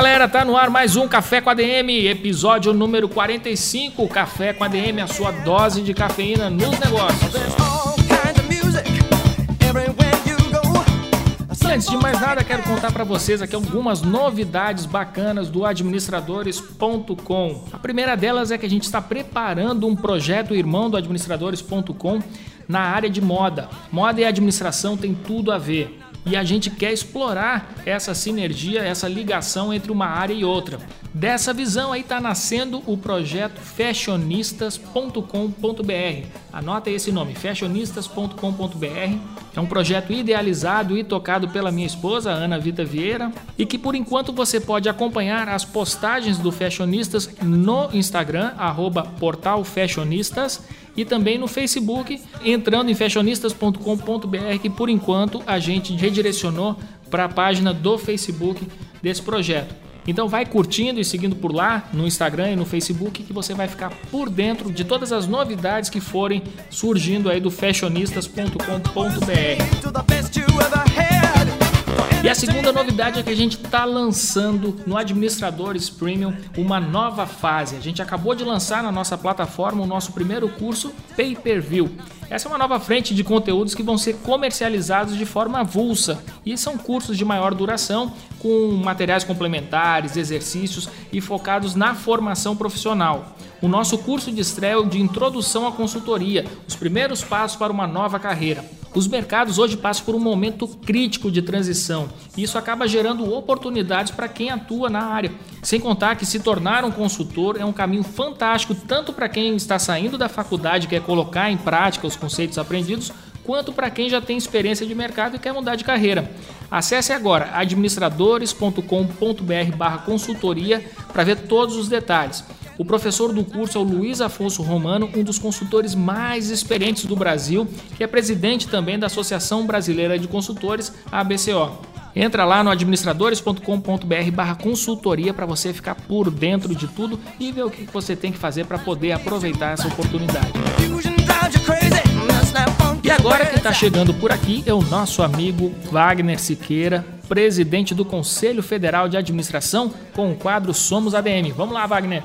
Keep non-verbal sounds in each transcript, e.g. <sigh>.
Galera, tá no ar mais um Café com ADM, episódio número 45. Café com ADM, a sua dose de cafeína nos negócios. E antes de mais nada, quero contar para vocês aqui algumas novidades bacanas do administradores.com. A primeira delas é que a gente está preparando um projeto irmão do administradores.com na área de moda. Moda e administração tem tudo a ver e a gente quer explorar essa sinergia, essa ligação entre uma área e outra. Dessa visão aí está nascendo o projeto fashionistas.com.br. Anota esse nome, fashionistas.com.br. É um projeto idealizado e tocado pela minha esposa, Ana Vita Vieira, e que por enquanto você pode acompanhar as postagens do Fashionistas no Instagram, arroba portal Fashionistas, e também no Facebook, entrando em fashionistas.com.br, que por enquanto a gente redirecionou para a página do Facebook desse projeto. Então vai curtindo e seguindo por lá no Instagram e no Facebook que você vai ficar por dentro de todas as novidades que forem surgindo aí do fashionistas.com.br. E a segunda novidade é que a gente está lançando no Administradores Premium uma nova fase. A gente acabou de lançar na nossa plataforma o nosso primeiro curso Pay Per View. Essa é uma nova frente de conteúdos que vão ser comercializados de forma avulsa e são cursos de maior duração, com materiais complementares, exercícios e focados na formação profissional. O nosso curso de estreia é de introdução à consultoria, os primeiros passos para uma nova carreira. Os mercados hoje passam por um momento crítico de transição e isso acaba gerando oportunidades para quem atua na área. Sem contar que se tornar um consultor é um caminho fantástico tanto para quem está saindo da faculdade e quer colocar em prática os conceitos aprendidos, quanto para quem já tem experiência de mercado e quer mudar de carreira. Acesse agora administradores.com.br/consultoria para ver todos os detalhes. O professor do curso é o Luiz Afonso Romano, um dos consultores mais experientes do Brasil, que é presidente também da Associação Brasileira de Consultores, ABCO. Entra lá no administradores.com.br barra consultoria para você ficar por dentro de tudo e ver o que você tem que fazer para poder aproveitar essa oportunidade. E agora quem está chegando por aqui é o nosso amigo Wagner Siqueira, presidente do Conselho Federal de Administração, com o quadro Somos ADM. Vamos lá, Wagner!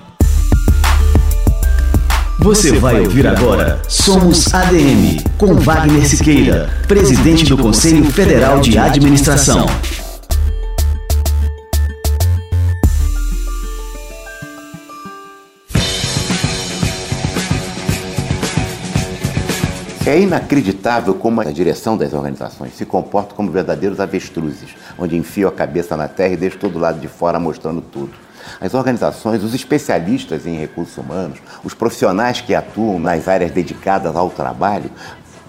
Você vai ouvir agora Somos ADM, com Wagner Siqueira, presidente do Conselho Federal de Administração. É inacreditável como a direção das organizações se comporta como verdadeiros avestruzes, onde enfiam a cabeça na terra e deixam todo lado de fora mostrando tudo. As organizações, os especialistas em recursos humanos, os profissionais que atuam nas áreas dedicadas ao trabalho,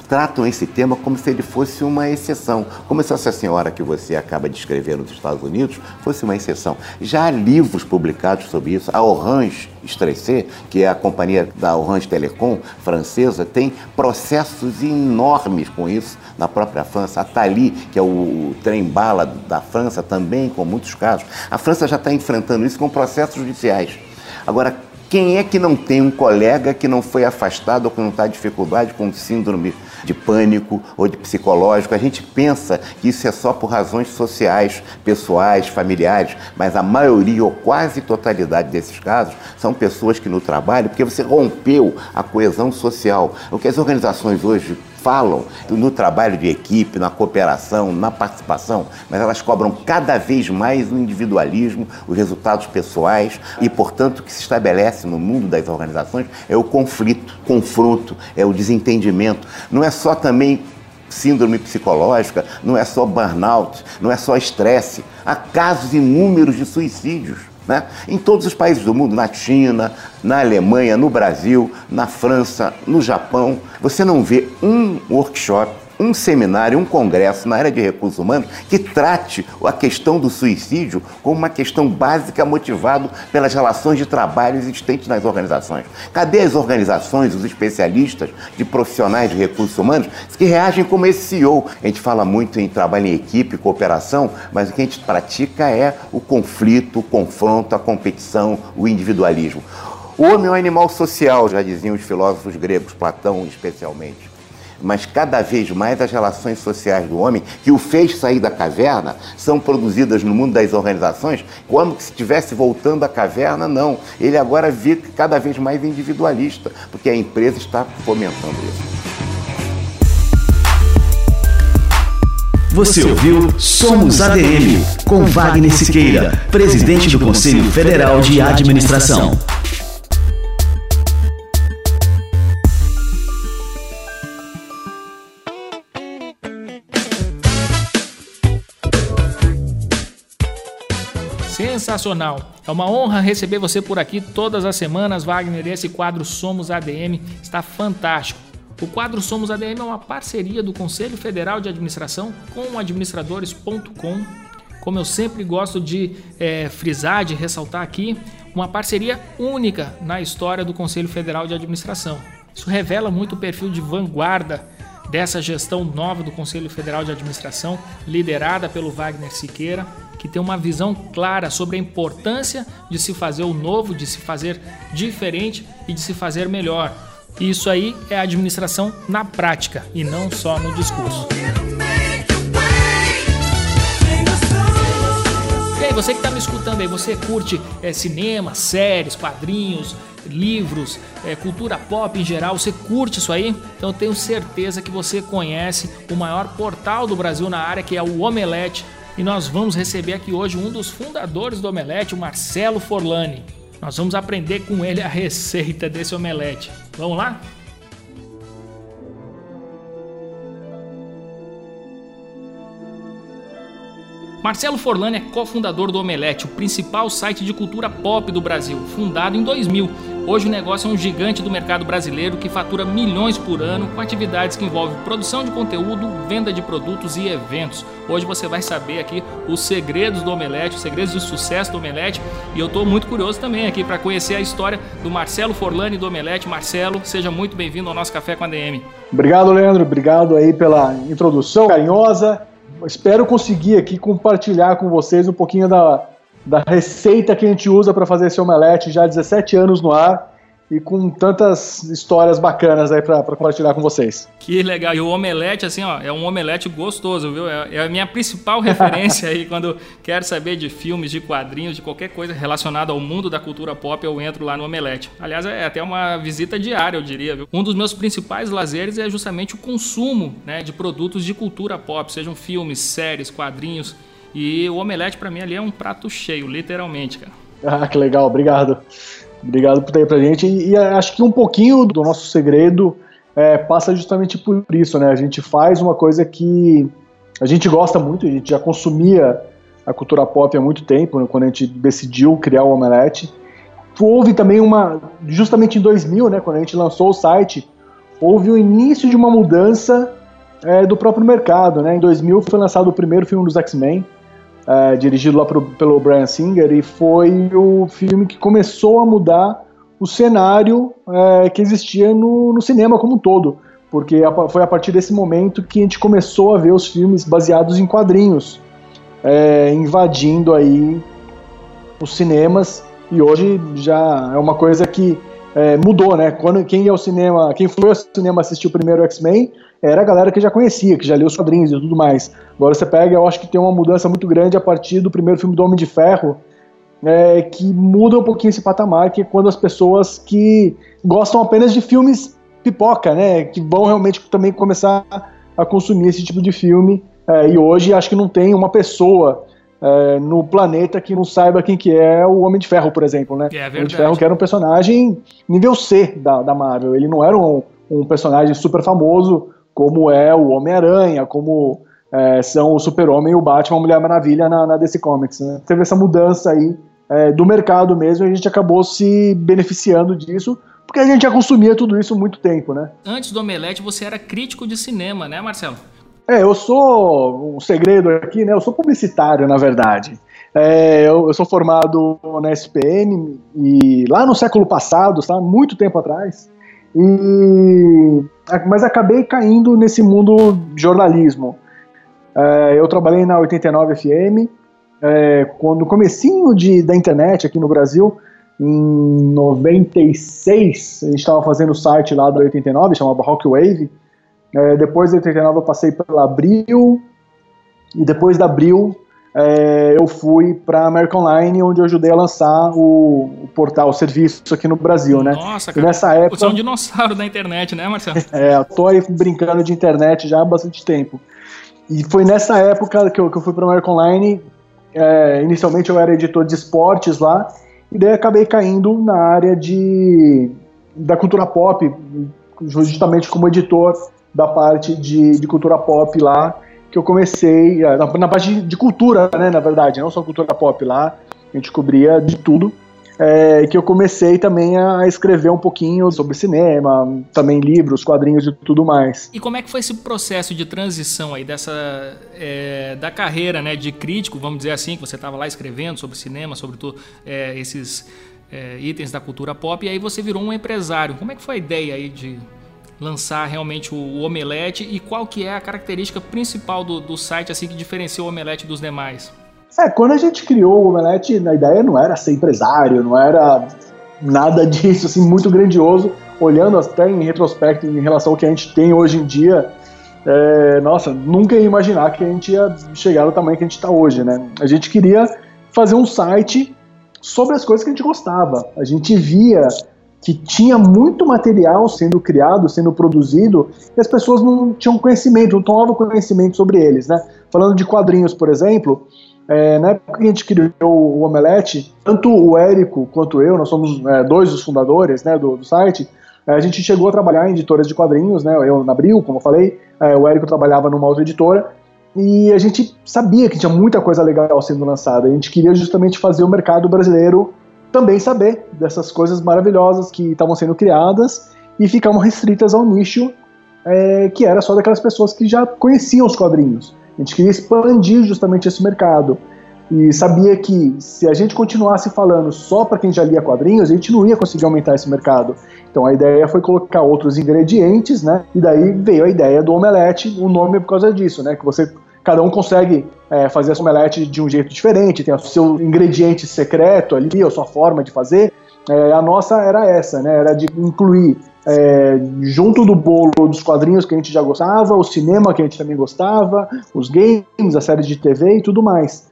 tratam esse tema como se ele fosse uma exceção, como se essa senhora que você acaba de escrever nos Estados Unidos fosse uma exceção. Já há livros publicados sobre isso. A Orange Stressé, que é a companhia da Orange Telecom francesa, tem processos enormes com isso na própria França. A Thalys, que é o trem-bala da França, também com muitos casos. A França já está enfrentando isso com processos judiciais. Agora, quem é que não tem um colega que não foi afastado ou que não está em dificuldade com síndrome de pânico ou de psicológico? A gente pensa que isso é só por razões sociais, pessoais, familiares, mas a maioria ou quase totalidade desses casos são pessoas que no trabalho, porque você rompeu a coesão social. O que as organizações hoje falam no trabalho de equipe, na cooperação, na participação, mas elas cobram cada vez mais o individualismo, os resultados pessoais e, portanto, o que se estabelece no mundo das organizações é o conflito, confronto, é o desentendimento. Não é só também síndrome psicológica, não é só burnout, não é só estresse. Há casos inúmeros de suicídios. Né? Em todos os países do mundo, na China, na Alemanha, no Brasil, na França, no Japão, você não vê um workshop um seminário, um congresso na área de recursos humanos que trate a questão do suicídio como uma questão básica motivado pelas relações de trabalho existentes nas organizações. Cadê as organizações, os especialistas de profissionais de recursos humanos que reagem como esse CEO? A gente fala muito em trabalho em equipe, cooperação, mas o que a gente pratica é o conflito, o confronto, a competição, o individualismo. O homem é um animal social, já diziam os filósofos gregos, Platão especialmente mas cada vez mais as relações sociais do homem, que o fez sair da caverna, são produzidas no mundo das organizações como se estivesse voltando à caverna, não. Ele agora fica cada vez mais individualista, porque a empresa está fomentando isso. Você ouviu Somos ADM, com Wagner Siqueira, presidente do Conselho Federal de Administração. Sensacional. É uma honra receber você por aqui todas as semanas, Wagner. Esse quadro Somos ADM está fantástico. O quadro Somos ADM é uma parceria do Conselho Federal de Administração com administradores.com. Como eu sempre gosto de é, frisar, de ressaltar aqui, uma parceria única na história do Conselho Federal de Administração. Isso revela muito o perfil de vanguarda dessa gestão nova do Conselho Federal de Administração, liderada pelo Wagner Siqueira que tem uma visão clara sobre a importância de se fazer o novo, de se fazer diferente e de se fazer melhor. E isso aí é a administração na prática e não só no discurso. E aí, você que está me escutando aí, você curte é, cinema, séries, quadrinhos, livros, é, cultura pop em geral, você curte isso aí? Então tenho certeza que você conhece o maior portal do Brasil na área, que é o Omelete e nós vamos receber aqui hoje um dos fundadores do Omelete, o Marcelo Forlani. Nós vamos aprender com ele a receita desse omelete. Vamos lá? Marcelo Forlani é cofundador do Omelete, o principal site de cultura pop do Brasil, fundado em 2000. Hoje o negócio é um gigante do mercado brasileiro que fatura milhões por ano com atividades que envolvem produção de conteúdo, venda de produtos e eventos. Hoje você vai saber aqui os segredos do Omelete, os segredos do sucesso do Omelete e eu estou muito curioso também aqui para conhecer a história do Marcelo Forlani do Omelete. Marcelo, seja muito bem-vindo ao nosso Café com a DM. Obrigado, Leandro. Obrigado aí pela introdução carinhosa espero conseguir aqui compartilhar com vocês um pouquinho da, da receita que a gente usa para fazer esse omelete já há 17 anos no ar e com tantas histórias bacanas aí para compartilhar com vocês. Que legal. E o omelete, assim, ó, é um omelete gostoso, viu? É, é a minha principal <laughs> referência aí quando quero saber de filmes, de quadrinhos, de qualquer coisa relacionada ao mundo da cultura pop, eu entro lá no omelete. Aliás, é até uma visita diária, eu diria, viu? Um dos meus principais lazeres é justamente o consumo, né, de produtos de cultura pop, sejam filmes, séries, quadrinhos. E o omelete para mim ali é um prato cheio, literalmente, cara. Ah, que legal, obrigado. Obrigado por ter aí pra gente. E, e, acho que um pouquinho do nosso segredo é, passa justamente por isso, né? A gente faz uma coisa que a gente gosta muito, a gente já consumia a cultura pop há muito tempo, né, quando a gente decidiu criar o Omelete. Houve também uma, justamente em 2000, né, quando a gente lançou o site, houve o início de uma mudança é, do próprio mercado, né? Em 2000 foi lançado o primeiro filme dos X-Men, uh, dirigido lá pro, pelo Brian Singer, e foi o filme que começou a mudar o cenário uh, que existia no, no, cinema como um todo, porque a, foi a partir desse momento que a gente começou a ver os filmes baseados em quadrinhos uh, invadindo aí os cinemas, e hoje já é uma coisa que mudou, né? Quando quem ia ao cinema, quem foi ao cinema assistir o primeiro X-Men era a galera que já conhecia, que já lia os quadrinhos e tudo mais. Agora você pega, eu acho que tem uma mudança muito grande a partir do primeiro filme do Homem de Ferro, é, que muda um pouquinho esse patamar, que é quando as pessoas que gostam apenas de filmes pipoca, né, que vão realmente também começar a consumir esse tipo de filme. É, e hoje acho que não tem uma pessoa é, no planeta que não saiba quem que é o Homem de Ferro, por exemplo, né? É o Homem de Ferro que era um personagem nível C da, da Marvel. Ele não era um, um personagem super famoso como é o Homem-Aranha, como é, são o Super-Homem e o Batman, a Mulher Maravilha na, na DC Comics. Né? Teve essa mudança aí é, do mercado mesmo e a gente acabou se beneficiando disso porque a gente já consumia tudo isso há muito tempo, né? Antes do Omelete, você era crítico de cinema, né, Marcelo? É, eu sou um segredo aqui, né? Eu sou publicitário, na verdade. É, eu, eu, sou formado na SPM e lá no século passado, tá? muito tempo atrás, e, mas acabei caindo nesse mundo de jornalismo. É, eu trabalhei na 89 FM, é, quando comecinho de, da internet aqui no Brasil, em 96, a gente estava fazendo o site lá da 89, chamava Rockwave. É, depois da 89 eu passei pela Abril, e depois da Abril é, eu fui para American Online, onde eu ajudei a lançar o, o, portal, o serviço aqui no Brasil, né? Nossa, cara, e nessa época, você é um dinossauro da internet, né, Marcelo? <laughs> é, eu tô aí brincando de internet já há bastante tempo. E foi nessa época que eu, que eu fui para American Online, é, inicialmente eu era editor de esportes lá, e daí acabei caindo na área de, da cultura pop, justamente como editor da parte de, de cultura pop lá, que eu comecei, é, na, na parte de, cultura, né, na verdade, não só cultura pop lá, a gente cobria de tudo, é, que eu comecei também a escrever um pouquinho sobre cinema, também livros, quadrinhos e tudo mais. E como é que foi esse processo de transição aí dessa é, da carreira, né, de crítico, vamos dizer assim, que você estava lá escrevendo sobre cinema, sobre tudo, é, esses itens da cultura pop, e aí você virou um empresário. Como é que foi a ideia aí de lançar realmente o, Omelete e qual que é a característica principal do, do site assim que diferencia o Omelete dos demais? É, quando a gente criou o Omelete, a ideia não era ser empresário, não era nada disso, assim, muito grandioso. Olhando até em retrospecto em relação ao que a gente tem hoje em dia, é, nossa, nunca ia imaginar que a gente ia chegar no tamanho que a gente está hoje, né? A gente queria fazer um site sobre as coisas que a gente gostava. A gente via que tinha muito material sendo criado, sendo produzido, e as pessoas não tinham conhecimento, não tomavam conhecimento sobre eles, né? Falando de quadrinhos, por exemplo, é, na época que a gente criou o Omelete, tanto o Érico quanto eu, nós somos é, dois dos fundadores né, do, do site, é, a gente chegou a trabalhar em editoras de quadrinhos, né? Eu na Abril, como eu falei, é, o Érico trabalhava numa outra editora, e a gente sabia que tinha muita coisa legal sendo lançada. A gente queria justamente fazer o mercado brasileiro também saber dessas coisas maravilhosas que estavam sendo criadas e ficavam restritas ao nicho é, que era só daquelas pessoas que já conheciam os quadrinhos. A gente queria expandir justamente esse mercado. E sabia que se a gente continuasse falando só para quem já lia quadrinhos, a gente não ia conseguir aumentar esse mercado. Então a ideia foi colocar outros ingredientes, né? E daí veio a ideia do omelete, o nome é por causa disso, né? Que você cada um consegue é, fazer essa omelete de um jeito diferente, tem o seu ingrediente secreto ali, a sua forma de fazer. É, a nossa era essa, né? Era de incluir é, junto do bolo dos quadrinhos que a gente já gostava, o cinema que a gente também gostava, os games, a série de TV e tudo mais.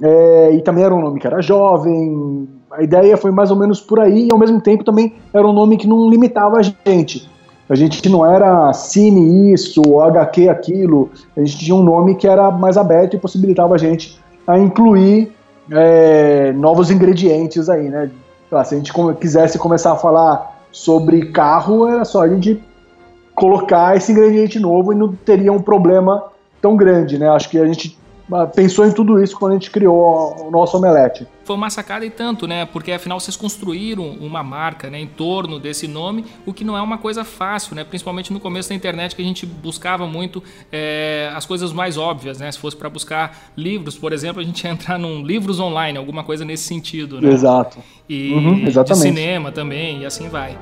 É, e também era um nome que era jovem. A ideia foi mais ou menos por aí, e ao mesmo tempo também era um nome que não limitava a gente. A gente não era cine isso, HQ aquilo. A gente tinha um nome que era mais aberto e possibilitava a gente a incluir é, novos ingredientes aí, né? Se a gente quisesse começar a falar sobre carro, era só a gente colocar esse ingrediente novo e não teria um problema tão grande, né? Acho que a gente pensou em tudo isso quando a gente criou o nosso omelete. Foi uma sacada e tanto, né? Porque afinal vocês construíram uma marca né, em torno desse nome, o que não é uma coisa fácil, né? Principalmente no começo da internet que a gente buscava muito é, as coisas mais óbvias, né? Se fosse para buscar livros, por exemplo, a gente ia entrar num livros online, alguma coisa nesse sentido, né? Exato. E uhum, de cinema também, e assim vai.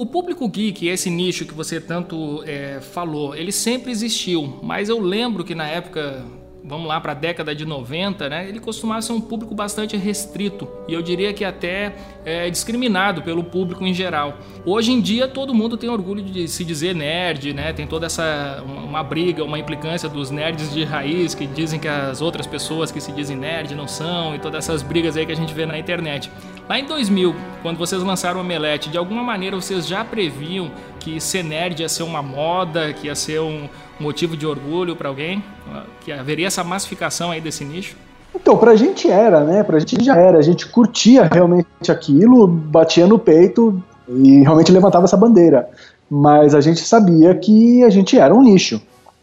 O público geek, esse nicho que você tanto é, falou, ele sempre existiu, mas eu lembro que na época vamos lá para a década de 90, né, ele costumava ser um público bastante restrito e eu diria que até é, discriminado pelo público em geral. Hoje em dia todo mundo tem orgulho de se dizer nerd, né, tem toda essa uma briga, uma implicância dos nerds de raiz que dizem que as outras pessoas que se dizem nerd não são e todas essas brigas aí que a gente vê na internet. Lá em 2000, quando vocês lançaram o Omelete, de alguma maneira vocês já previam que ser nerd ia ser uma moda, que ia ser um motivo de orgulho para alguém? Que haveria essa massificação aí desse nicho? Então, pra gente era, né? Pra gente já era. A gente curtia realmente aquilo, batia no peito e realmente levantava essa bandeira. Mas a gente sabia que a gente era um nicho.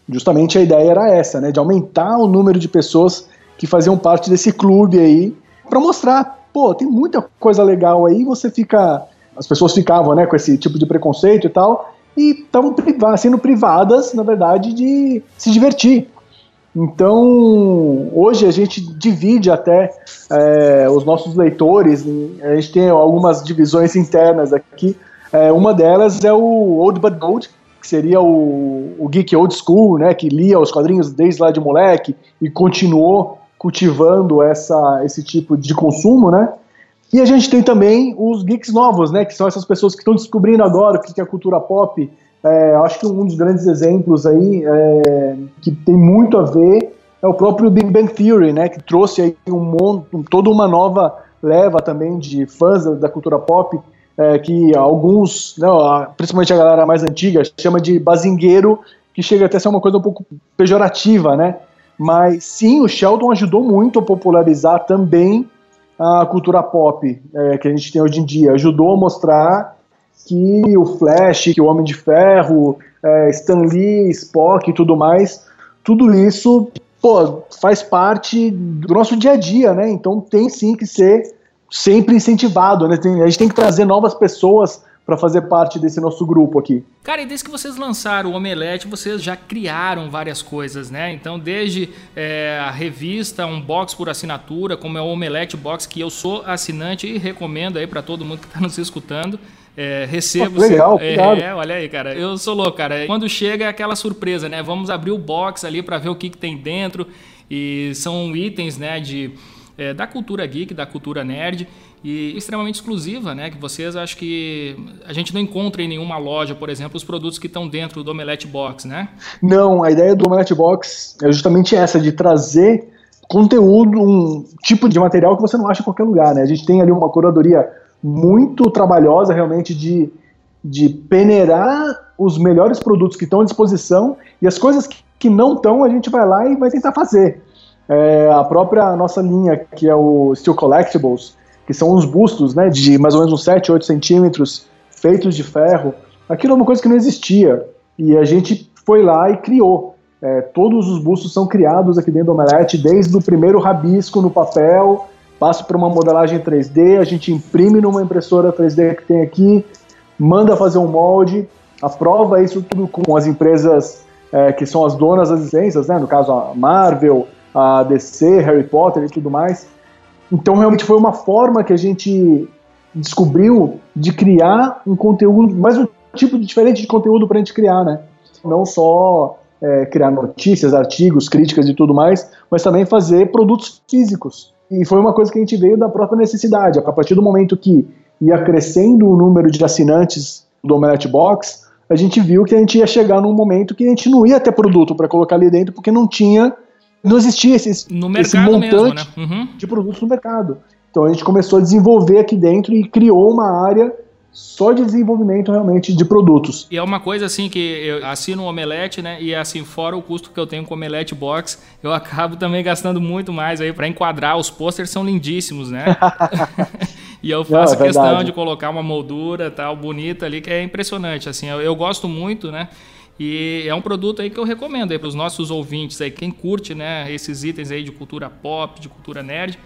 Justamente a ideia era essa, né, de aumentar o número de pessoas que faziam parte desse clube aí, para mostrar, pô, tem muita coisa legal aí, você fica, as pessoas ficavam, né, com esse tipo de preconceito e tal, e estavam sendo privadas, na verdade, de se divertir. Então, hoje a gente divide até é, os nossos leitores, a gente tem algumas divisões internas aqui. É, uma delas é o Old But Gold, que seria o, o geek old school, né, que lia os quadrinhos desde lá de moleque e continuou cultivando essa, esse tipo de consumo, né? E a gente tem também os geeks novos, né, que são essas pessoas que estão descobrindo agora o que é cultura pop, é, acho que um dos grandes exemplos aí é, que tem muito a ver é o próprio Big Bang Theory, né, que trouxe aí um monte, toda uma nova leva também de fãs da, cultura pop, é, que alguns, né, principalmente a galera mais antiga, chama de bazingueiro, que chega até a ser uma coisa um pouco pejorativa, né? Mas sim, o Sheldon ajudou muito a popularizar também a cultura pop é, que a gente tem hoje em dia. Ajudou a mostrar que o Flash, que o Homem de Ferro, é, Stan Lee, Spock e tudo mais, tudo isso pô, faz parte do nosso dia a dia, né? Então tem sim que ser sempre incentivado, né? Tem, a gente tem que trazer novas pessoas para fazer parte desse nosso grupo aqui. Cara, e desde que vocês lançaram o Omelete, vocês já criaram várias coisas, né? Então, desde é, a revista, um box por assinatura, como é o Omelete Box, que eu sou assinante e recomendo aí para todo mundo que está nos escutando. É, recebo. legal, é, é, olha aí, cara. Eu sou louco, cara. Quando chega é aquela surpresa, né? Vamos abrir o box ali para ver o que, que tem dentro. E são itens, né, de, é, da cultura geek, da cultura nerd e extremamente exclusiva, né? Que vocês acho que a gente não encontra em nenhuma loja, por exemplo, os produtos que estão dentro do Omelette Box, né? Não, a ideia do Omelette Box é justamente essa, de trazer conteúdo, um tipo de material que você não acha em qualquer lugar, né? A gente tem ali uma curadoria muito trabalhosa realmente de, de peneirar os melhores produtos que estão à disposição e as coisas que, que não estão a gente vai lá e vai tentar fazer. É, a própria nossa linha, que é o Steel Collectibles, que são uns bustos né, de mais ou menos uns 7, 8 centímetros, feitos de ferro, aquilo é uma coisa que não existia. E a gente foi lá e criou. É, todos os bustos são criados aqui dentro do Omelete, desde o primeiro rabisco no papel, passa para uma modelagem 3D, a gente imprime numa impressora 3D que tem aqui, manda fazer um molde, aprova isso tudo com as empresas é, que são as donas das licenças, né? no caso a Marvel, a DC, Harry Potter e tudo mais. Então realmente foi uma forma que a gente descobriu de criar um conteúdo, mais um tipo de diferente de conteúdo para a gente criar, né? Não só é, criar notícias, artigos, críticas e tudo mais, mas também fazer produtos físicos. E foi uma coisa que a gente veio da própria necessidade. A partir do momento que ia crescendo o número de assinantes do Omelette Box, a gente viu que a gente ia chegar num momento que a gente não ia ter produto para colocar ali dentro, porque não tinha, não existia esse, no esse montante mesmo, né? uhum. de produtos no mercado. Então a gente começou a desenvolver aqui dentro e criou uma área só de desenvolvimento realmente de produtos. E é uma coisa assim que eu assino um omelete, né? E assim, fora o custo que eu tenho com o omelete box, eu acabo também gastando muito mais aí para enquadrar. Os posters são lindíssimos, né? <laughs> e eu faço Não, é questão de colocar uma moldura tal bonita ali que é impressionante. Assim, eu, eu gosto muito, né? E é um produto aí que eu recomendo para os nossos ouvintes aí, quem curte, né, esses itens aí de cultura pop, de cultura nerd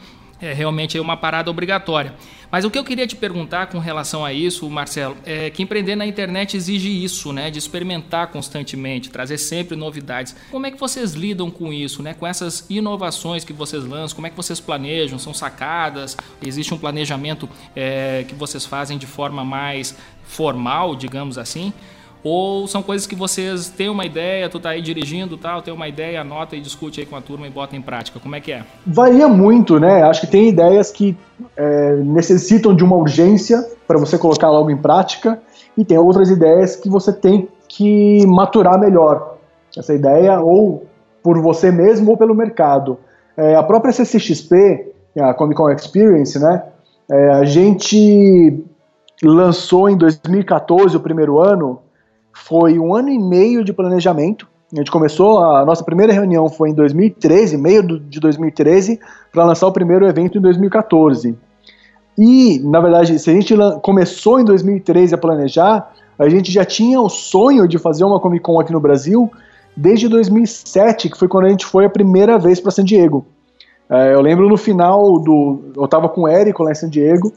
é realmente uma parada obrigatória. Mas o que eu queria te perguntar com relação a isso, Marcelo, é que empreender na internet exige isso, né? De experimentar constantemente, trazer sempre novidades. Como é que vocês lidam com isso, né? Com essas inovações que vocês lançam, como é que vocês planejam? São sacadas? Existe um planejamento é, que vocês fazem de forma mais formal, digamos assim? Ou são coisas que vocês têm uma ideia, tu tá aí dirigindo tal, tem uma ideia, anota e discute aí com a turma e bota em prática. Como é que é? Varia muito, né? Acho que tem ideias que é, necessitam de uma urgência para você colocar logo em prática, e tem outras ideias que você tem que maturar melhor essa ideia, ou por você mesmo ou pelo mercado. É, a própria CCXP, a Comic Con Experience, né? É, a gente lançou em 2014, o primeiro ano, foi um ano e meio de planejamento. A gente começou, a nossa primeira reunião foi em 2013, meio de 2013, para lançar o primeiro evento em 2014. E, na verdade, se a gente começou em 2013 a planejar, a gente já tinha o sonho de fazer uma Comic Con aqui no Brasil desde 2007, que foi quando a gente foi a primeira vez para San Diego. É, eu lembro no final do. Eu estava com o Érico lá em San Diego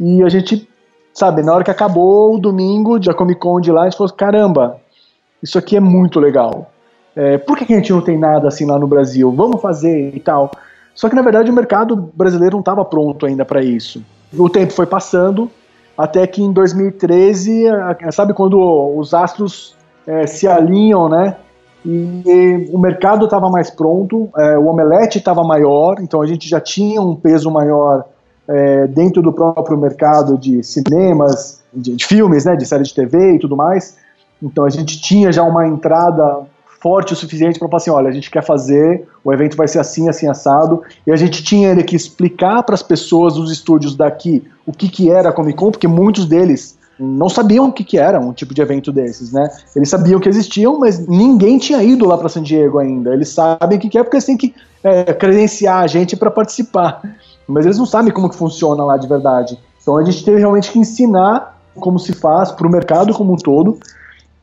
e a gente, sabe, na hora que acabou o domingo da Comic Con de lá, a gente falou: caramba, isso aqui é muito legal. É, por que, a gente não tem nada assim lá no Brasil? Vamos fazer e tal. Só que na verdade o mercado brasileiro não estava pronto ainda para isso. O tempo foi passando, até que em 2013, sabe quando os astros é, se alinham, né? E o mercado estava mais pronto, é, o omelete estava maior, então a gente já tinha um peso maior é, dentro do próprio mercado de cinemas, de, de filmes, né, de série de TV e tudo mais. Então a gente tinha já uma entrada forte o suficiente para falar assim, olha, a gente quer fazer, o evento vai ser assim, assim, assado, e a gente tinha ele que explicar para as pessoas dos estúdios daqui o que, que era a Comic Con, porque muitos deles não sabiam o que, que era um tipo de evento desses, né? Eles sabiam que existiam, mas ninguém tinha ido lá para San Diego ainda. Eles sabem o que, que é porque eles têm que é, credenciar a gente para participar, mas eles não sabem como que funciona lá de verdade. Então a gente teve realmente que ensinar como se faz para o mercado como um todo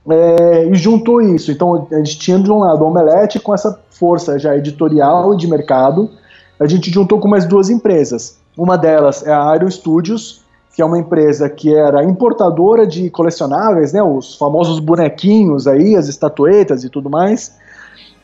é, e juntou isso. Então a gente tinha de um lado o Omelete com essa força já editorial e de mercado. A gente juntou com mais duas empresas. Uma delas é a Iron Studios, que é uma empresa que era importadora de colecionáveis, né, os famosos bonequinhos aí, as estatuetas e tudo mais.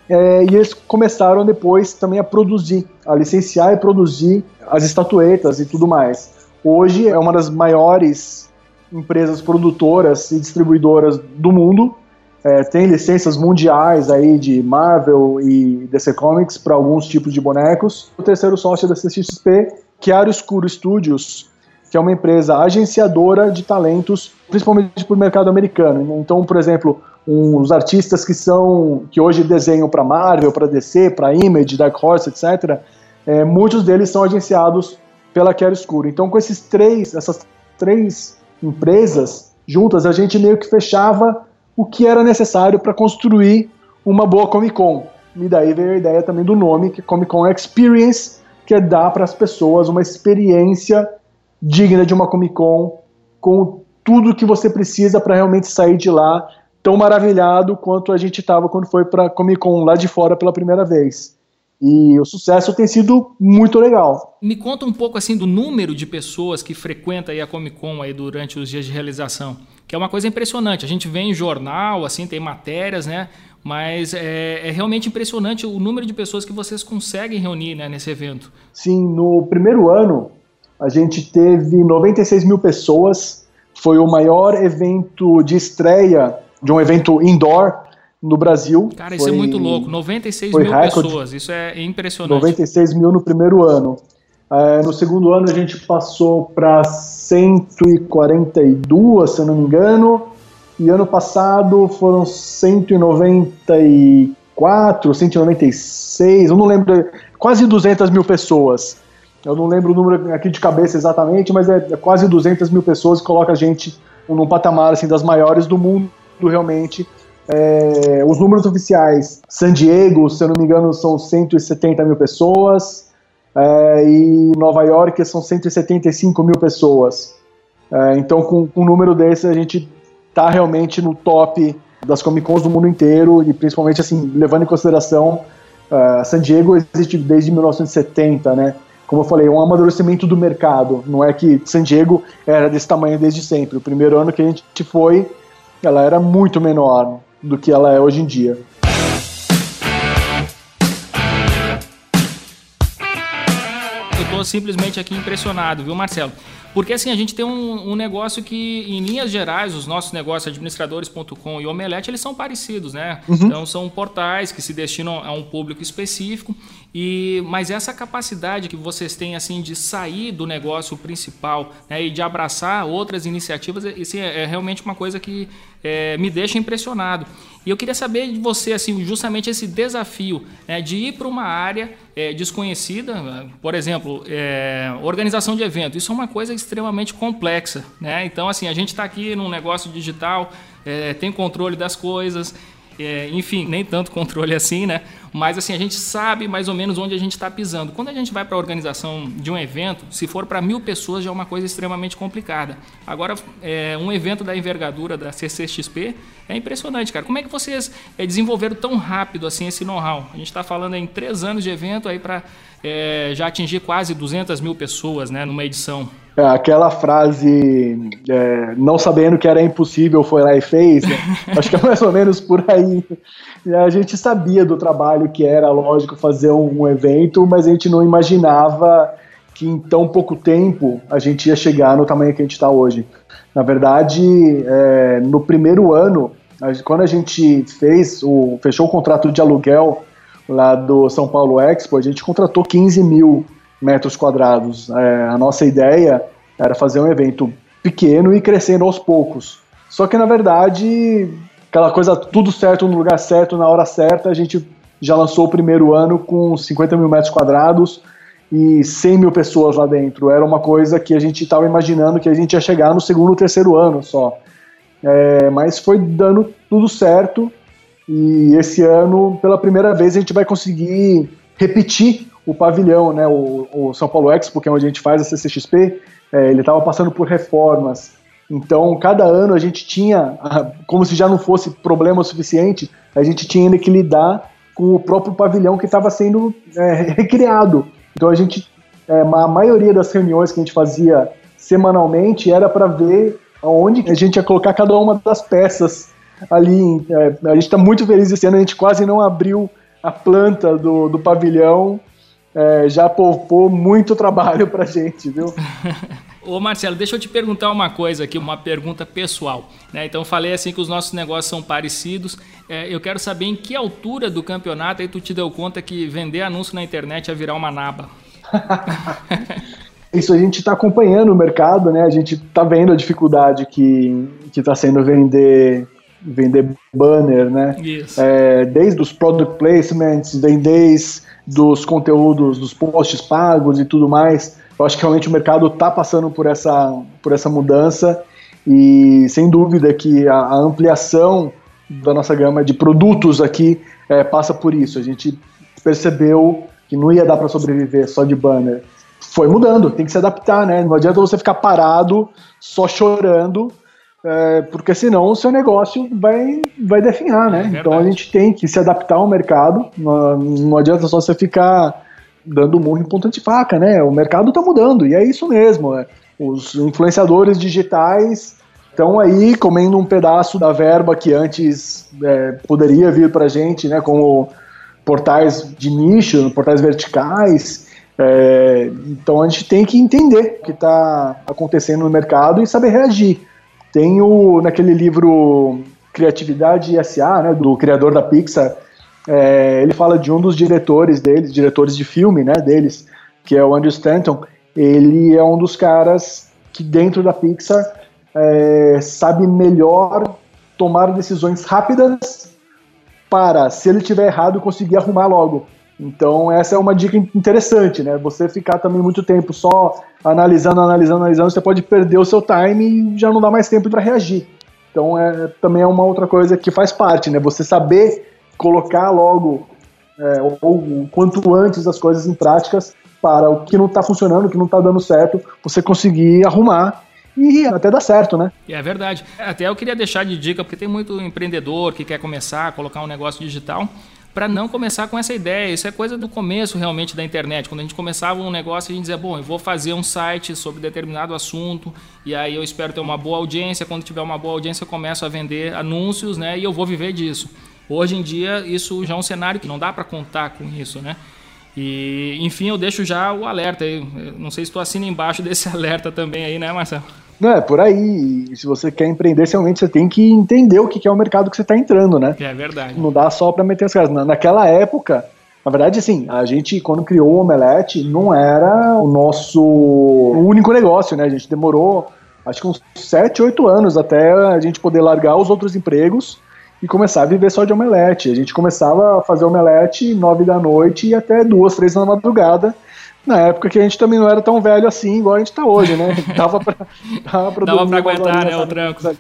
É, e eles começaram depois também a produzir, a licenciar e produzir as estatuetas e tudo mais. Hoje é uma das maiores empresas produtoras e distribuidoras do mundo. É, tem licenças mundiais aí de Marvel e DC Comics para alguns tipos de bonecos. O terceiro sócio da CXP, Chiaro Escuro Studios, que é uma empresa agenciadora de talentos, principalmente para o mercado americano. Então, por exemplo, os artistas que são que hoje desenham para Marvel, para DC, para Image, Dark Horse, etc., é, muitos deles são agenciados pela Chiaro Escuro. Então, com esses três, essas três empresas juntas, a gente meio que fechava o que era necessário para construir uma boa Comic Con. E daí veio a ideia também do nome, que é Comic Con Experience, que é dar para as pessoas uma experiência digna de uma Comic Con, com tudo que você precisa para realmente sair de lá tão maravilhado quanto a gente estava quando foi para Comic Con lá de fora pela primeira vez. E o sucesso tem sido muito legal. Me conta um pouco assim do número de pessoas que frequenta a Comic Con aí durante os dias de realização, que é uma coisa impressionante. A gente vê em jornal, assim, tem matérias, né? Mas é, é realmente impressionante o número de pessoas que vocês conseguem reunir né, nesse evento. Sim, no primeiro ano a gente teve 96 mil pessoas. Foi o maior evento de estreia de um evento indoor no Brasil. Cara, isso é muito louco. 96 mil recorde, pessoas, isso é impressionante. 96 mil no primeiro ano. É, no segundo ano a gente passou para 142, se eu não me engano. E ano passado foram 194, 196, eu não lembro, quase 200 mil pessoas. Eu não lembro o número aqui de cabeça exatamente, mas é, é quase 200 mil pessoas que coloca a gente num patamar assim, das maiores do mundo realmente é, os números oficiais, San Diego, se eu não me engano, são 170 mil pessoas, é, e Nova York são 175 mil pessoas. É, então, com, com, um número desse, a gente está realmente no top das Comic Cons do mundo inteiro, e principalmente, assim, levando em consideração, uh, San Diego existe desde 1970, né? Como eu falei, é um amadurecimento do mercado. Não é que San Diego era desse tamanho desde sempre. O primeiro ano que a gente foi, ela era muito menor do que ela é hoje em dia. Eu estou simplesmente aqui impressionado, viu, Marcelo? Porque assim, a gente tem um, um, negócio que, em linhas gerais, os nossos negócios, administradores.com e Omelete, eles são parecidos, né? Uhum. Então são portais que se destinam a um público específico. E, mas essa capacidade que vocês têm assim de sair do negócio principal né, e de abraçar outras iniciativas, isso é, é realmente uma coisa que é, me deixa impressionado. E eu queria saber de você, assim, justamente esse desafio né, de ir para uma área é, desconhecida, por exemplo, é, organização de evento. Isso é uma coisa extremamente complexa, né? Então, assim, a gente está aqui num negócio digital, é, tem controle das coisas. é, enfim, nem tanto <laughs> controle assim, né? Mas assim, a gente sabe mais ou menos onde a gente está pisando. Quando a gente vai para a organização de um evento, se for para mil pessoas já é uma coisa extremamente complicada. Agora, é, um evento da envergadura da CCXP é impressionante, cara. Como é que vocês é, desenvolveram tão rápido assim esse know-how? A gente está falando em três anos de evento aí para é, já atingir quase 200 mil pessoas, né, numa edição. Aquela frase, é, não sabendo que era impossível, foi lá e fez, né? <laughs> acho que é mais ou menos por aí. A gente sabia do trabalho que era, lógico, fazer um, um evento, mas a gente não imaginava que em tão pouco tempo a gente ia chegar no tamanho que a gente está hoje. Na verdade, é, no primeiro ano, quando a gente fez o, fechou o contrato de aluguel lá do São Paulo Expo, a gente contratou 15 mil metros quadrados. É, a nossa ideia era fazer um evento pequeno e crescendo aos poucos. Só que na verdade, aquela coisa tudo certo no lugar certo, na hora certa, a gente já lançou o primeiro ano com 50 mil metros quadrados e 100 mil pessoas lá dentro. Era uma coisa que a gente estava imaginando que a gente ia chegar no segundo terceiro ano só. É, mas foi dando tudo certo e esse ano, pela primeira vez, a gente vai conseguir repetir o pavilhão, né? O, o São Paulo Expo, que é onde a gente faz a CCXP, é, ele estava passando por reformas. Então, cada ano a gente tinha, como se já não fosse problema o suficiente, a gente tinha ainda que lidar com o próprio pavilhão que estava sendo é, recriado. Então, a gente, é, a maioria das reuniões que a gente fazia semanalmente era para ver aonde a gente ia colocar cada uma das peças ali. É, a gente está muito feliz esse ano, a gente quase não abriu a planta do, do pavilhão. É, já poupou muito trabalho para gente, viu? <laughs> Ô Marcelo, deixa eu te perguntar uma coisa aqui, uma pergunta pessoal. Né? Então falei assim que os nossos negócios são parecidos. É, eu quero saber em que altura do campeonato aí tu te deu conta que vender anúncio na internet ia virar uma naba. <laughs> Isso a gente está acompanhando o mercado, né? A gente está vendo a dificuldade que está sendo vender vender banner, né? É, desde os product placements, vem desde dos conteúdos, dos posts pagos e tudo mais. Eu acho que realmente o mercado está passando por essa, por essa mudança e sem dúvida que a, a ampliação da nossa gama de produtos aqui é, passa por isso. A gente percebeu que não ia dar para sobreviver só de banner. Foi mudando, tem que se adaptar, né? Não adianta você ficar parado, só chorando, é, porque senão o seu negócio vai, vai definhar, né? É então a gente tem que se adaptar ao mercado, não, não adianta só você ficar dando murro em ponta de faca, né? O mercado está mudando e é isso mesmo. É. Os influenciadores digitais estão aí comendo um pedaço da verba que antes é, poderia vir para a gente, né? Como portais de nicho, portais verticais. É, então a gente tem que entender o que está acontecendo no mercado e saber reagir. Tem o, naquele livro Criatividade SA, né, do criador da Pixar, é, ele fala de um dos diretores deles, diretores de filme, né, deles, que é o Andrew Stanton. Ele é um dos caras que dentro da Pixar é, sabe melhor tomar decisões rápidas para, se ele tiver errado, conseguir arrumar logo. Então essa é uma dica interessante, né? Você ficar também muito tempo só analisando, analisando, analisando, você pode perder o seu time e já não dá mais tempo para reagir. Então é também é uma outra coisa que faz parte, né? Você saber colocar logo é, ou quanto antes as coisas em práticas para o que não está funcionando, o que não está dando certo, você conseguir arrumar e até dar certo, né? É verdade. Até eu queria deixar de dica, porque tem muito empreendedor que quer começar a colocar um negócio digital para não começar com essa ideia. Isso é coisa do começo realmente da internet. Quando a gente começava um negócio, a gente dizia, bom, eu vou fazer um site sobre determinado assunto e aí eu espero ter uma boa audiência. Quando tiver uma boa audiência, eu começo a vender anúncios, né? E eu vou viver disso. Hoje em dia, isso já é um cenário que não dá para contar com isso, né? E, enfim, eu deixo já o alerta aí. não sei se tu assina embaixo <laughs> desse alerta também aí, né, Marcelo? Não, é por aí. E se você quer empreender, realmente você tem que entender o que é o mercado que você está entrando, né? É verdade. Não dá só para meter as caras. Naquela época, na verdade, assim, a gente, quando criou o Omelete, não era o nosso único negócio, né? A gente demorou, acho que uns 7, 8 anos até a gente poder largar os outros empregos e começar a viver só de omelete. A gente começava a fazer omelete 9 da noite e até 2, 3 da madrugada na época que a gente também não era tão velho assim, igual a gente tá hoje, né? <laughs> Dava pra, dava pra, dava pra aguentar, né, o tranco.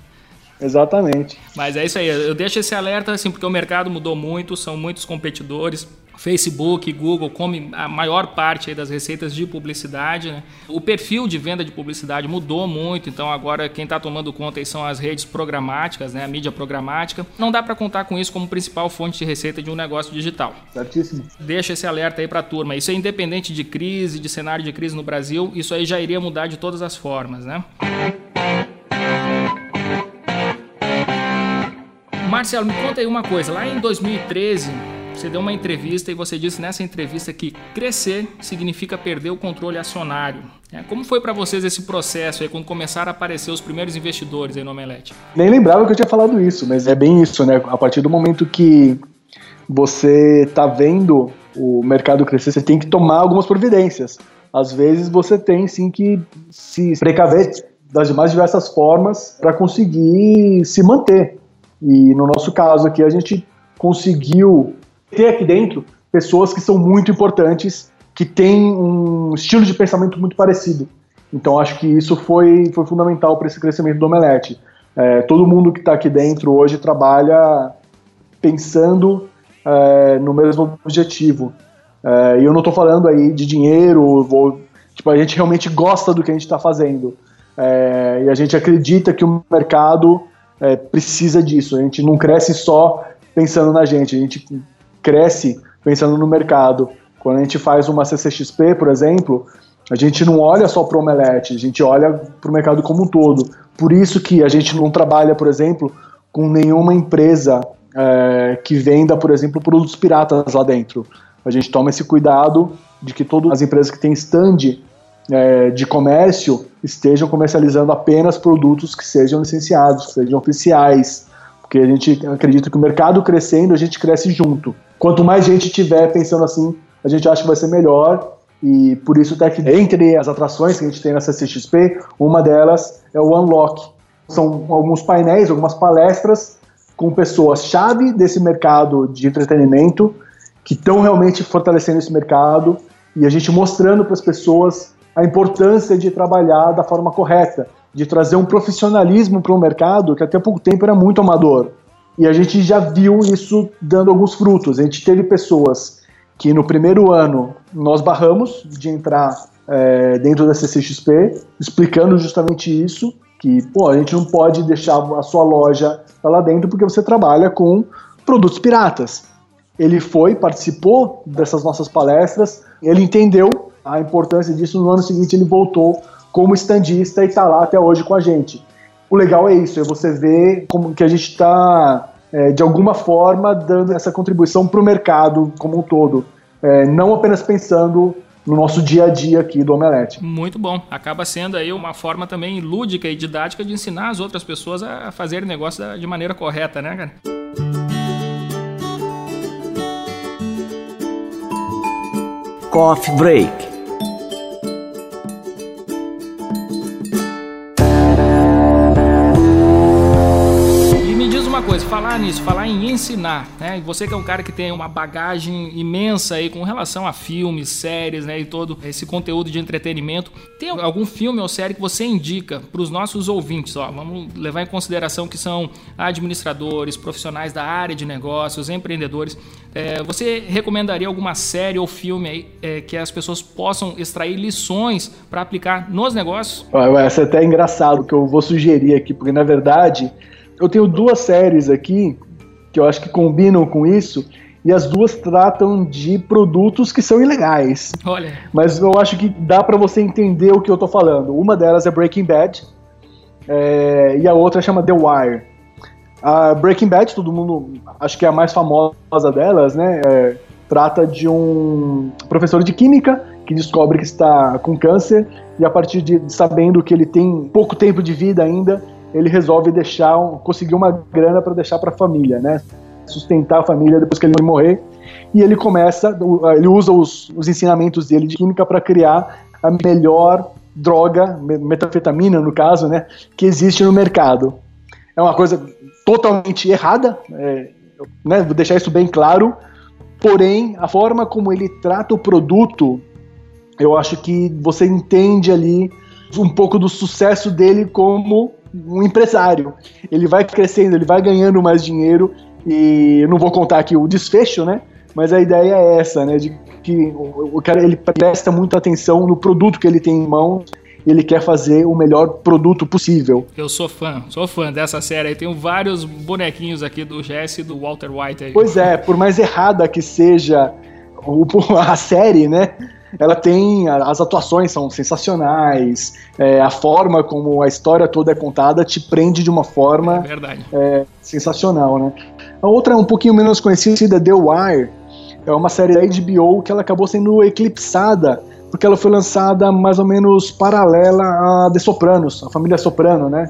Exatamente. Mas é isso aí, eu deixo esse alerta assim, porque o mercado mudou muito, são muitos competidores. Facebook, Google come a maior parte das receitas de publicidade. Né? O perfil de venda de publicidade mudou muito, então agora quem está tomando conta aí são as redes programáticas, né? a mídia programática. Não dá para contar com isso como principal fonte de receita de um negócio digital. Certíssimo. Deixa esse alerta aí para a turma. Isso é independente de crise, de cenário de crise no Brasil, isso aí já iria mudar de todas as formas. Né? Marcelo, me conta aí uma coisa. Lá em 2013, você deu uma entrevista e você disse nessa entrevista que crescer significa perder o controle acionário. É, como foi para vocês esse processo aí, quando começaram a aparecer os primeiros investidores aí no Omelete? Nem lembrava que eu tinha falado isso, mas é bem isso, né? A partir do momento que você está vendo o mercado crescer, você tem que tomar algumas providências. Às vezes você tem sim que se precaver das mais diversas formas para conseguir se manter. E no nosso caso aqui, a gente conseguiu ter aqui dentro pessoas que são muito importantes, que têm um estilo de pensamento muito parecido. Então acho que isso foi, foi fundamental para esse crescimento do Omelete. É, todo mundo que está aqui dentro hoje trabalha pensando é, no mesmo objetivo. É, e eu não estou falando aí de dinheiro, vou, tipo, a gente realmente gosta do que a gente está fazendo. É, e a gente acredita que o mercado é, precisa disso. A gente não cresce só pensando na gente, a gente cresce pensando no mercado. Quando a gente faz uma CCXP, por exemplo, a gente não olha só para o Omelete, a gente olha para o mercado como um todo. Por isso que a gente não trabalha, por exemplo, com nenhuma empresa é, que venda, por exemplo, produtos piratas lá dentro. A gente toma esse cuidado de que todas as empresas que têm stand é, de comércio estejam comercializando apenas produtos que sejam licenciados, que sejam oficiais, porque a gente acredita que o mercado crescendo, a gente cresce junto. Quanto mais gente tiver pensando assim, a gente acha que vai ser melhor. E por isso até que entre as atrações que a gente tem na CCXP, uma delas é o Unlock. São alguns painéis, algumas palestras com pessoas-chave desse mercado de entretenimento que estão realmente fortalecendo esse mercado e a gente mostrando para as pessoas a importância de trabalhar da forma correta, de trazer um profissionalismo para o mercado que até pouco tempo era muito amador. E a gente já viu isso dando alguns frutos. A gente teve pessoas que no primeiro ano nós barramos de entrar é, dentro da CCXP, explicando justamente isso, que pô, a gente não pode deixar a sua loja lá dentro porque você trabalha com produtos piratas. Ele foi, participou dessas nossas palestras, ele entendeu a importância disso. No ano seguinte ele voltou como estandista e está lá até hoje com a gente o legal é isso, é você ver como que a gente está, é, de alguma forma, dando essa contribuição para o mercado como um todo. É, não apenas pensando no nosso dia a dia aqui do Omelete. Muito bom. Acaba sendo aí uma forma também lúdica e didática de ensinar as outras pessoas a fazerem negócio de maneira correta, né, cara? Coffee Break falar nisso, falar em ensinar, né? Você que é um cara que tem uma bagagem imensa aí com relação a filmes, séries, né? E todo esse conteúdo de entretenimento. Tem algum filme ou série que você indica para os nossos ouvintes? Ó, vamos levar em consideração que são administradores, profissionais da área de negócios, empreendedores. É, você recomendaria alguma série ou filme aí é, que as pessoas possam extrair lições para aplicar nos negócios? Essa é até engraçado que eu vou sugerir aqui, porque na verdade eu tenho duas séries aqui que eu acho que combinam com isso. E as duas tratam de produtos que são ilegais. Olha. Mas eu acho que dá para você entender o que eu tô falando. Uma delas é Breaking Bad. É, e a outra chama The Wire. A Breaking Bad, todo mundo, acho que é a mais famosa delas, né? É, trata de um professor de química que descobre que está com câncer e a partir de sabendo que ele tem pouco tempo de vida ainda, ele resolve deixar, conseguir uma grana para deixar para a família, né? Sustentar a família depois que ele morrer. E ele começa, ele usa os, os ensinamentos dele de química para criar a melhor droga, metanfetamina no caso, né, que existe no mercado. É uma coisa totalmente errada, é, né, vou deixar isso bem claro. Porém, a forma como ele trata o produto, eu acho que você entende ali um pouco do sucesso dele como um empresário. Ele vai crescendo, ele vai ganhando mais dinheiro e eu não vou contar aqui o desfecho, né? Mas a ideia é essa, né? De que o cara ele presta muita atenção no produto que ele tem em mãos ele quer fazer o melhor produto possível. Eu sou fã, sou fã dessa série aí. Tenho vários bonequinhos aqui do Jesse e do Walter White aí. Pois é, por mais errada que seja <laughs> a série, né? Ela tem. As atuações são sensacionais, é, a forma como a história toda é contada te prende de uma forma é é, sensacional, né? A outra, um pouquinho menos conhecida, The Wire, é uma série da HBO que ela acabou sendo eclipsada porque ela foi lançada mais ou menos paralela a The Sopranos, a família Soprano, né?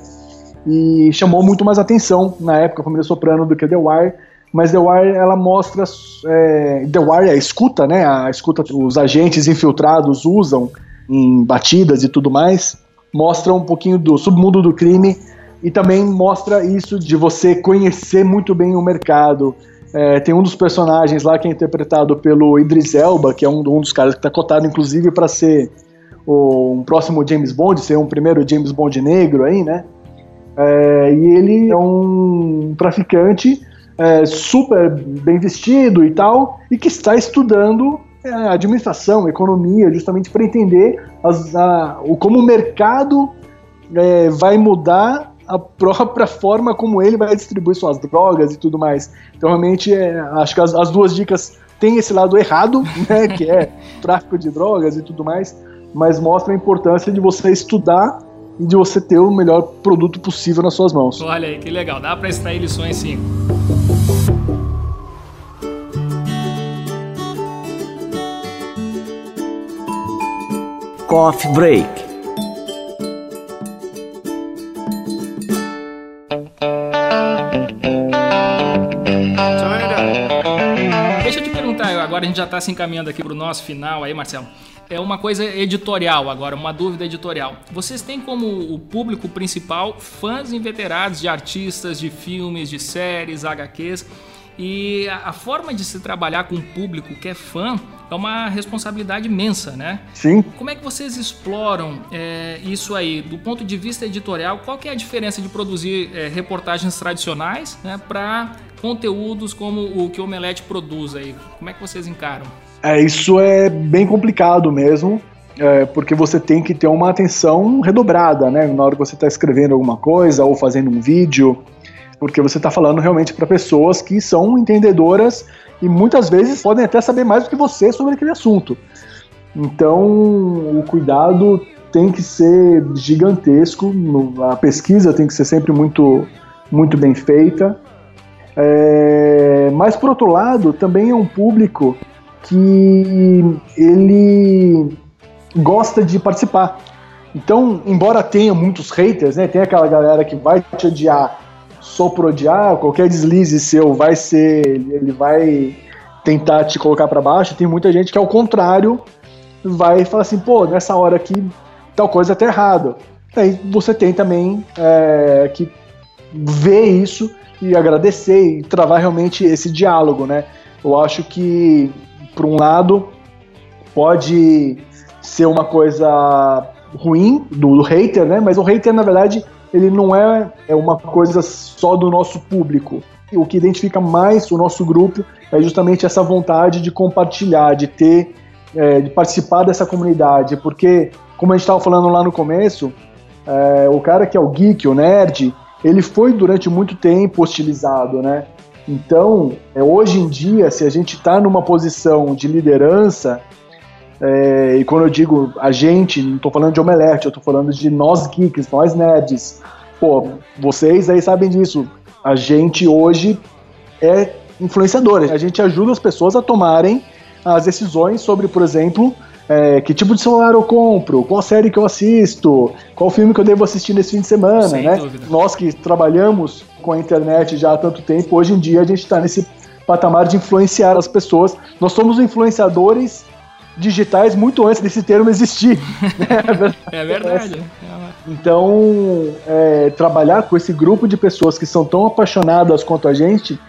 E chamou muito mais atenção na época a família Soprano do que The Wire. Mas The Wire ela mostra é, The Wire é a escuta, né? A escuta os agentes infiltrados usam em batidas e tudo mais. Mostra um pouquinho do submundo do crime e também mostra isso de você conhecer muito bem o mercado, é, tem um dos personagens lá que é interpretado pelo Idris Elba, que é um, um dos caras que está cotado, inclusive, para ser o, um próximo James Bond, ser um primeiro James Bond negro aí, né? É, e ele é um traficante é, super bem vestido e tal, e que está estudando é, administração, economia, justamente para entender as, a, o, como o mercado é, vai mudar a própria forma como ele vai distribuir suas drogas e tudo mais. Então, realmente, é, acho que as, as, duas dicas têm esse lado errado, <laughs> né, que é tráfico de drogas e tudo mais, mas mostra a importância de você estudar e de você ter o melhor produto possível nas suas mãos. Olha aí, que legal. Dá para extrair lições sim. Coffee Break agora a gente já está se encaminhando aqui para o nosso final aí, Marcelo. É uma coisa editorial agora, uma dúvida editorial. Vocês têm como o público principal fãs inveterados de artistas, de filmes, de séries, HQs. E a, forma de se trabalhar com um público que é fã é uma responsabilidade imensa, né? Sim. Como é que vocês exploram é, isso aí do ponto de vista editorial? Qual que é a diferença de produzir é, reportagens tradicionais né, para conteúdos como o que o Omelete produz aí? Como é que vocês encaram? É, isso é bem complicado mesmo. É, porque você tem que ter uma atenção redobrada, né? Na hora que você está escrevendo alguma coisa ou fazendo um vídeo, porque você está falando realmente para pessoas que são entendedoras e muitas vezes podem até saber mais do que você sobre aquele assunto. Então, o cuidado tem que ser gigantesco, a pesquisa tem que ser sempre muito, muito bem feita. É, mas por outro lado, também é um público que ele gosta de participar. Então, embora tenha muitos haters, né, tem aquela galera que vai te odiar só por odiar, qualquer deslize seu vai ser, ele vai tentar te colocar para baixo. Tem muita gente que ao contrário vai falar assim, pô, nessa hora aqui tal coisa tá errado. Aí você tem também é, que ver isso e agradecer e travar realmente esse diálogo, né? Eu acho que, por um lado, pode ser uma coisa ruim do, do, hater, né? Mas o hater, na verdade, ele não é, é uma coisa só do nosso público. O que identifica mais o nosso grupo é justamente essa vontade de compartilhar, de ter, é, de participar dessa comunidade, porque, como a gente estava falando lá no começo, é, o cara que é o geek, o nerd, ele foi durante muito tempo hostilizado, né? Então, é, hoje em dia, se a gente está numa posição de liderança, é, e quando eu digo a gente, não estou falando de omelete, eu estou falando de nós geeks, nós nerds. Pô, vocês aí sabem disso. A gente hoje é influenciador, a gente ajuda as pessoas a tomarem as decisões sobre, por exemplo, é, que tipo de celular eu compro, qual série que eu assisto, qual filme que eu devo assistir nesse fim de semana, Sem né? Dúvida. Nós que trabalhamos com a internet já há tanto tempo, hoje em dia a gente está nesse patamar de influenciar as pessoas. Nós somos influenciadores digitais muito antes desse termo existir. <laughs> é verdade. Então, é, trabalhar com esse grupo de pessoas que são tão apaixonadas quanto a gente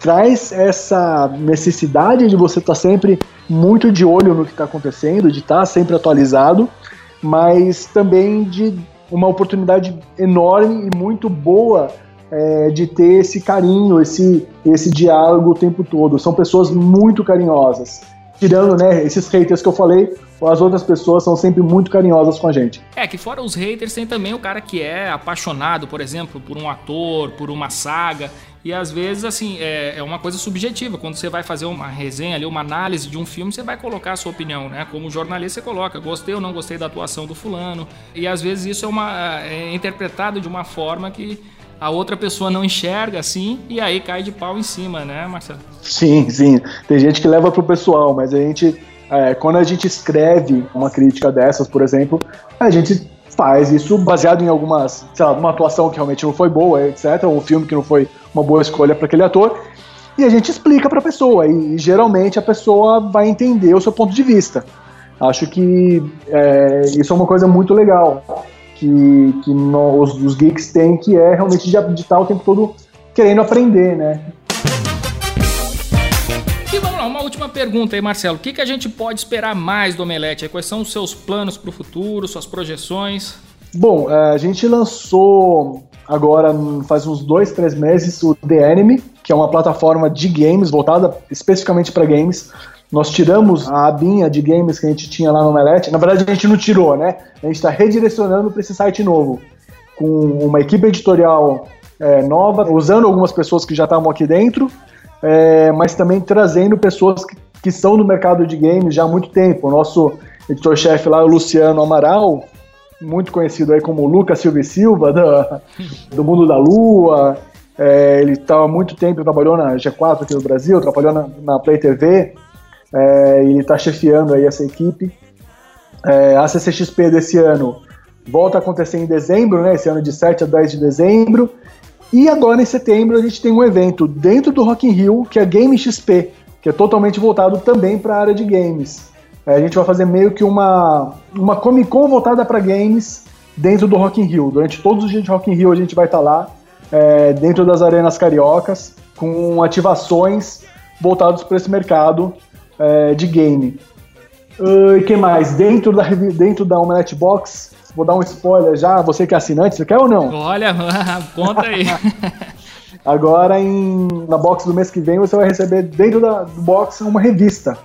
traz essa necessidade de você estar tá sempre muito de olho no que está acontecendo, de estar tá sempre atualizado, mas também de uma oportunidade enorme e muito boa é, de ter esse carinho, esse, esse diálogo o tempo todo. São pessoas muito carinhosas. Tirando né, esses haters que eu falei, as outras pessoas são sempre muito carinhosas com a gente. É, que fora os haters, tem também o cara que é apaixonado, por exemplo, por um ator, por uma saga. E às vezes, assim, é, é, uma coisa subjetiva. Quando você vai fazer uma resenha ali, uma análise de um filme, você vai colocar a sua opinião, né? Como jornalista, você coloca, gostei ou não gostei da atuação do fulano. E às vezes isso é, uma, é interpretado de uma forma que a outra pessoa não enxerga assim e aí cai de pau em cima, né, Marcelo? Sim, sim. Tem gente que leva pro pessoal, mas a gente, é, quando a gente escreve uma crítica dessas, por exemplo, a gente faz isso baseado em algumas, sei lá, uma atuação que realmente não foi boa, etc., ou um filme que não foi uma boa escolha para aquele ator, e a gente explica para a pessoa, e, e, geralmente a pessoa vai entender o seu ponto de vista. Acho que é, isso é uma coisa muito legal que, que nós, os geeks têm, que é realmente de, estar o tempo todo querendo aprender, né? E vamos lá, uma última pergunta aí, Marcelo. O que, que a gente pode esperar mais do Omelete? Quais são os seus planos para o futuro, suas projeções? Bom, é, a gente lançou agora, faz uns dois, três meses, o The Enemy, que é uma plataforma de games voltada especificamente para games. Nós tiramos a abinha de games que a gente tinha lá no Omelete. Na verdade, a gente não tirou, né? A gente está redirecionando para esse site novo, com uma equipe editorial é, nova, usando algumas pessoas que já estavam aqui dentro, é, mas também trazendo pessoas que, que são no mercado de games já há muito tempo. O nosso editor-chefe lá, o Luciano Amaral, muito conhecido aí como Lucas Silva e Silva, do, do Mundo da Lua. É, ele estava há muito tempo, trabalhou na G4 aqui no Brasil, trabalhou na, na Play TV, é, ele está chefiando aí essa equipe. É, a CCXP desse ano volta a acontecer em dezembro, né? Esse ano de 7 a 10 de dezembro. E agora em setembro a gente tem um evento dentro do Rock in Rio, que é Game XP, que é totalmente voltado também para a área de games. É, a gente vai fazer meio que uma, uma Comic Con voltada para games dentro do Rock in Rio. Durante todos os dias de Rock in Rio a gente vai estar tá lá, é, dentro das arenas cariocas, com ativações voltadas para esse mercado é, de game. E uh, que mais? Dentro da, dentro da Omelette Box, vou dar um spoiler já, você que é assinante, você quer ou não? Olha, <laughs> conta aí. <laughs> Agora, em, na box do mês que vem, você vai receber dentro da box uma revista.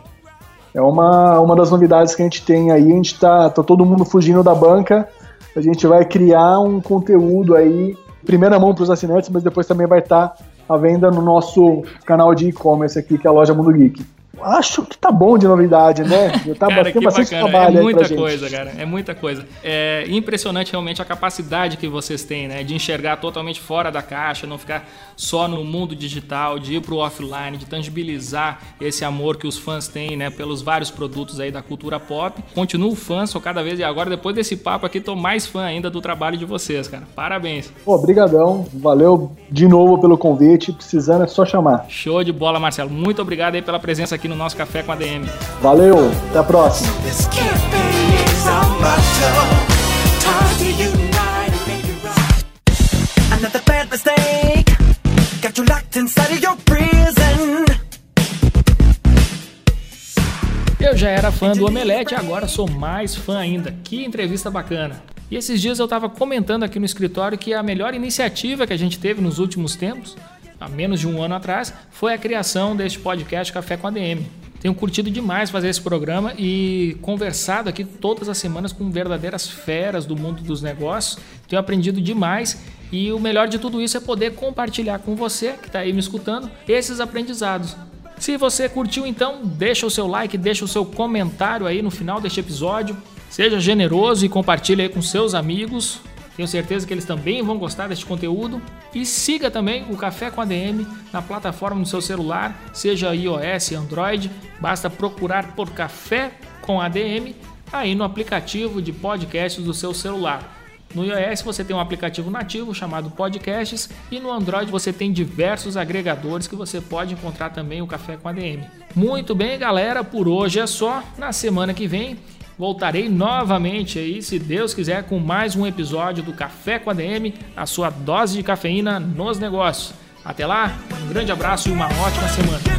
É uma, uma das novidades que a gente tem aí. A gente tá, tá todo mundo fugindo da banca. A gente vai criar um conteúdo aí, primeira mão para os assinantes, mas depois também vai estar tá à venda no nosso canal de e-commerce aqui, que é a loja Mundo Geek acho que tá bom de novidade, né? Tá, <laughs> cara, tem bastante bacana. trabalho É muita coisa, cara. É muita coisa. É impressionante realmente a capacidade que vocês têm, né? De enxergar totalmente fora da caixa, não ficar só no mundo digital, de ir pro offline, de tangibilizar esse amor que os fãs têm, né? Pelos vários produtos aí da cultura pop. Continuo fã, sou cada vez e agora depois desse papo aqui tô mais fã ainda do trabalho de vocês, cara. Parabéns. Pô, brigadão. Valeu de novo pelo convite. Precisando é só chamar. Show de bola, Marcelo. Muito obrigado aí pela presença aqui no nosso Café com a DM. Valeu, até a próxima. Eu já era fã do Omelete, agora sou mais fã ainda. Que entrevista bacana. E esses dias eu estava comentando aqui no escritório que a melhor iniciativa que a gente teve nos últimos tempos, há menos de um ano atrás, foi a criação deste podcast Café com a DM. Tenho curtido demais fazer esse programa e conversado aqui todas as semanas com verdadeiras feras do mundo dos negócios. Tenho aprendido demais e o melhor de tudo isso é poder compartilhar com você que está aí me escutando esses aprendizados. Se você curtiu, então deixa o seu like, deixa o seu comentário aí no final deste episódio. Seja generoso e compartilhe aí com seus amigos. Tenho certeza que eles também vão gostar deste conteúdo. E siga também o Café com ADM na plataforma do seu celular, seja iOS, Android. Basta procurar por Café com ADM aí no aplicativo de podcasts do seu celular. No iOS você tem um aplicativo nativo chamado Podcasts e no Android você tem diversos agregadores que você pode encontrar também o Café com ADM. Muito bem, galera, por hoje é só. Na semana que vem Voltarei novamente aí, se Deus quiser, com mais um episódio do Café com a DM, a sua dose de cafeína nos negócios. Até lá, um grande abraço e uma ótima semana.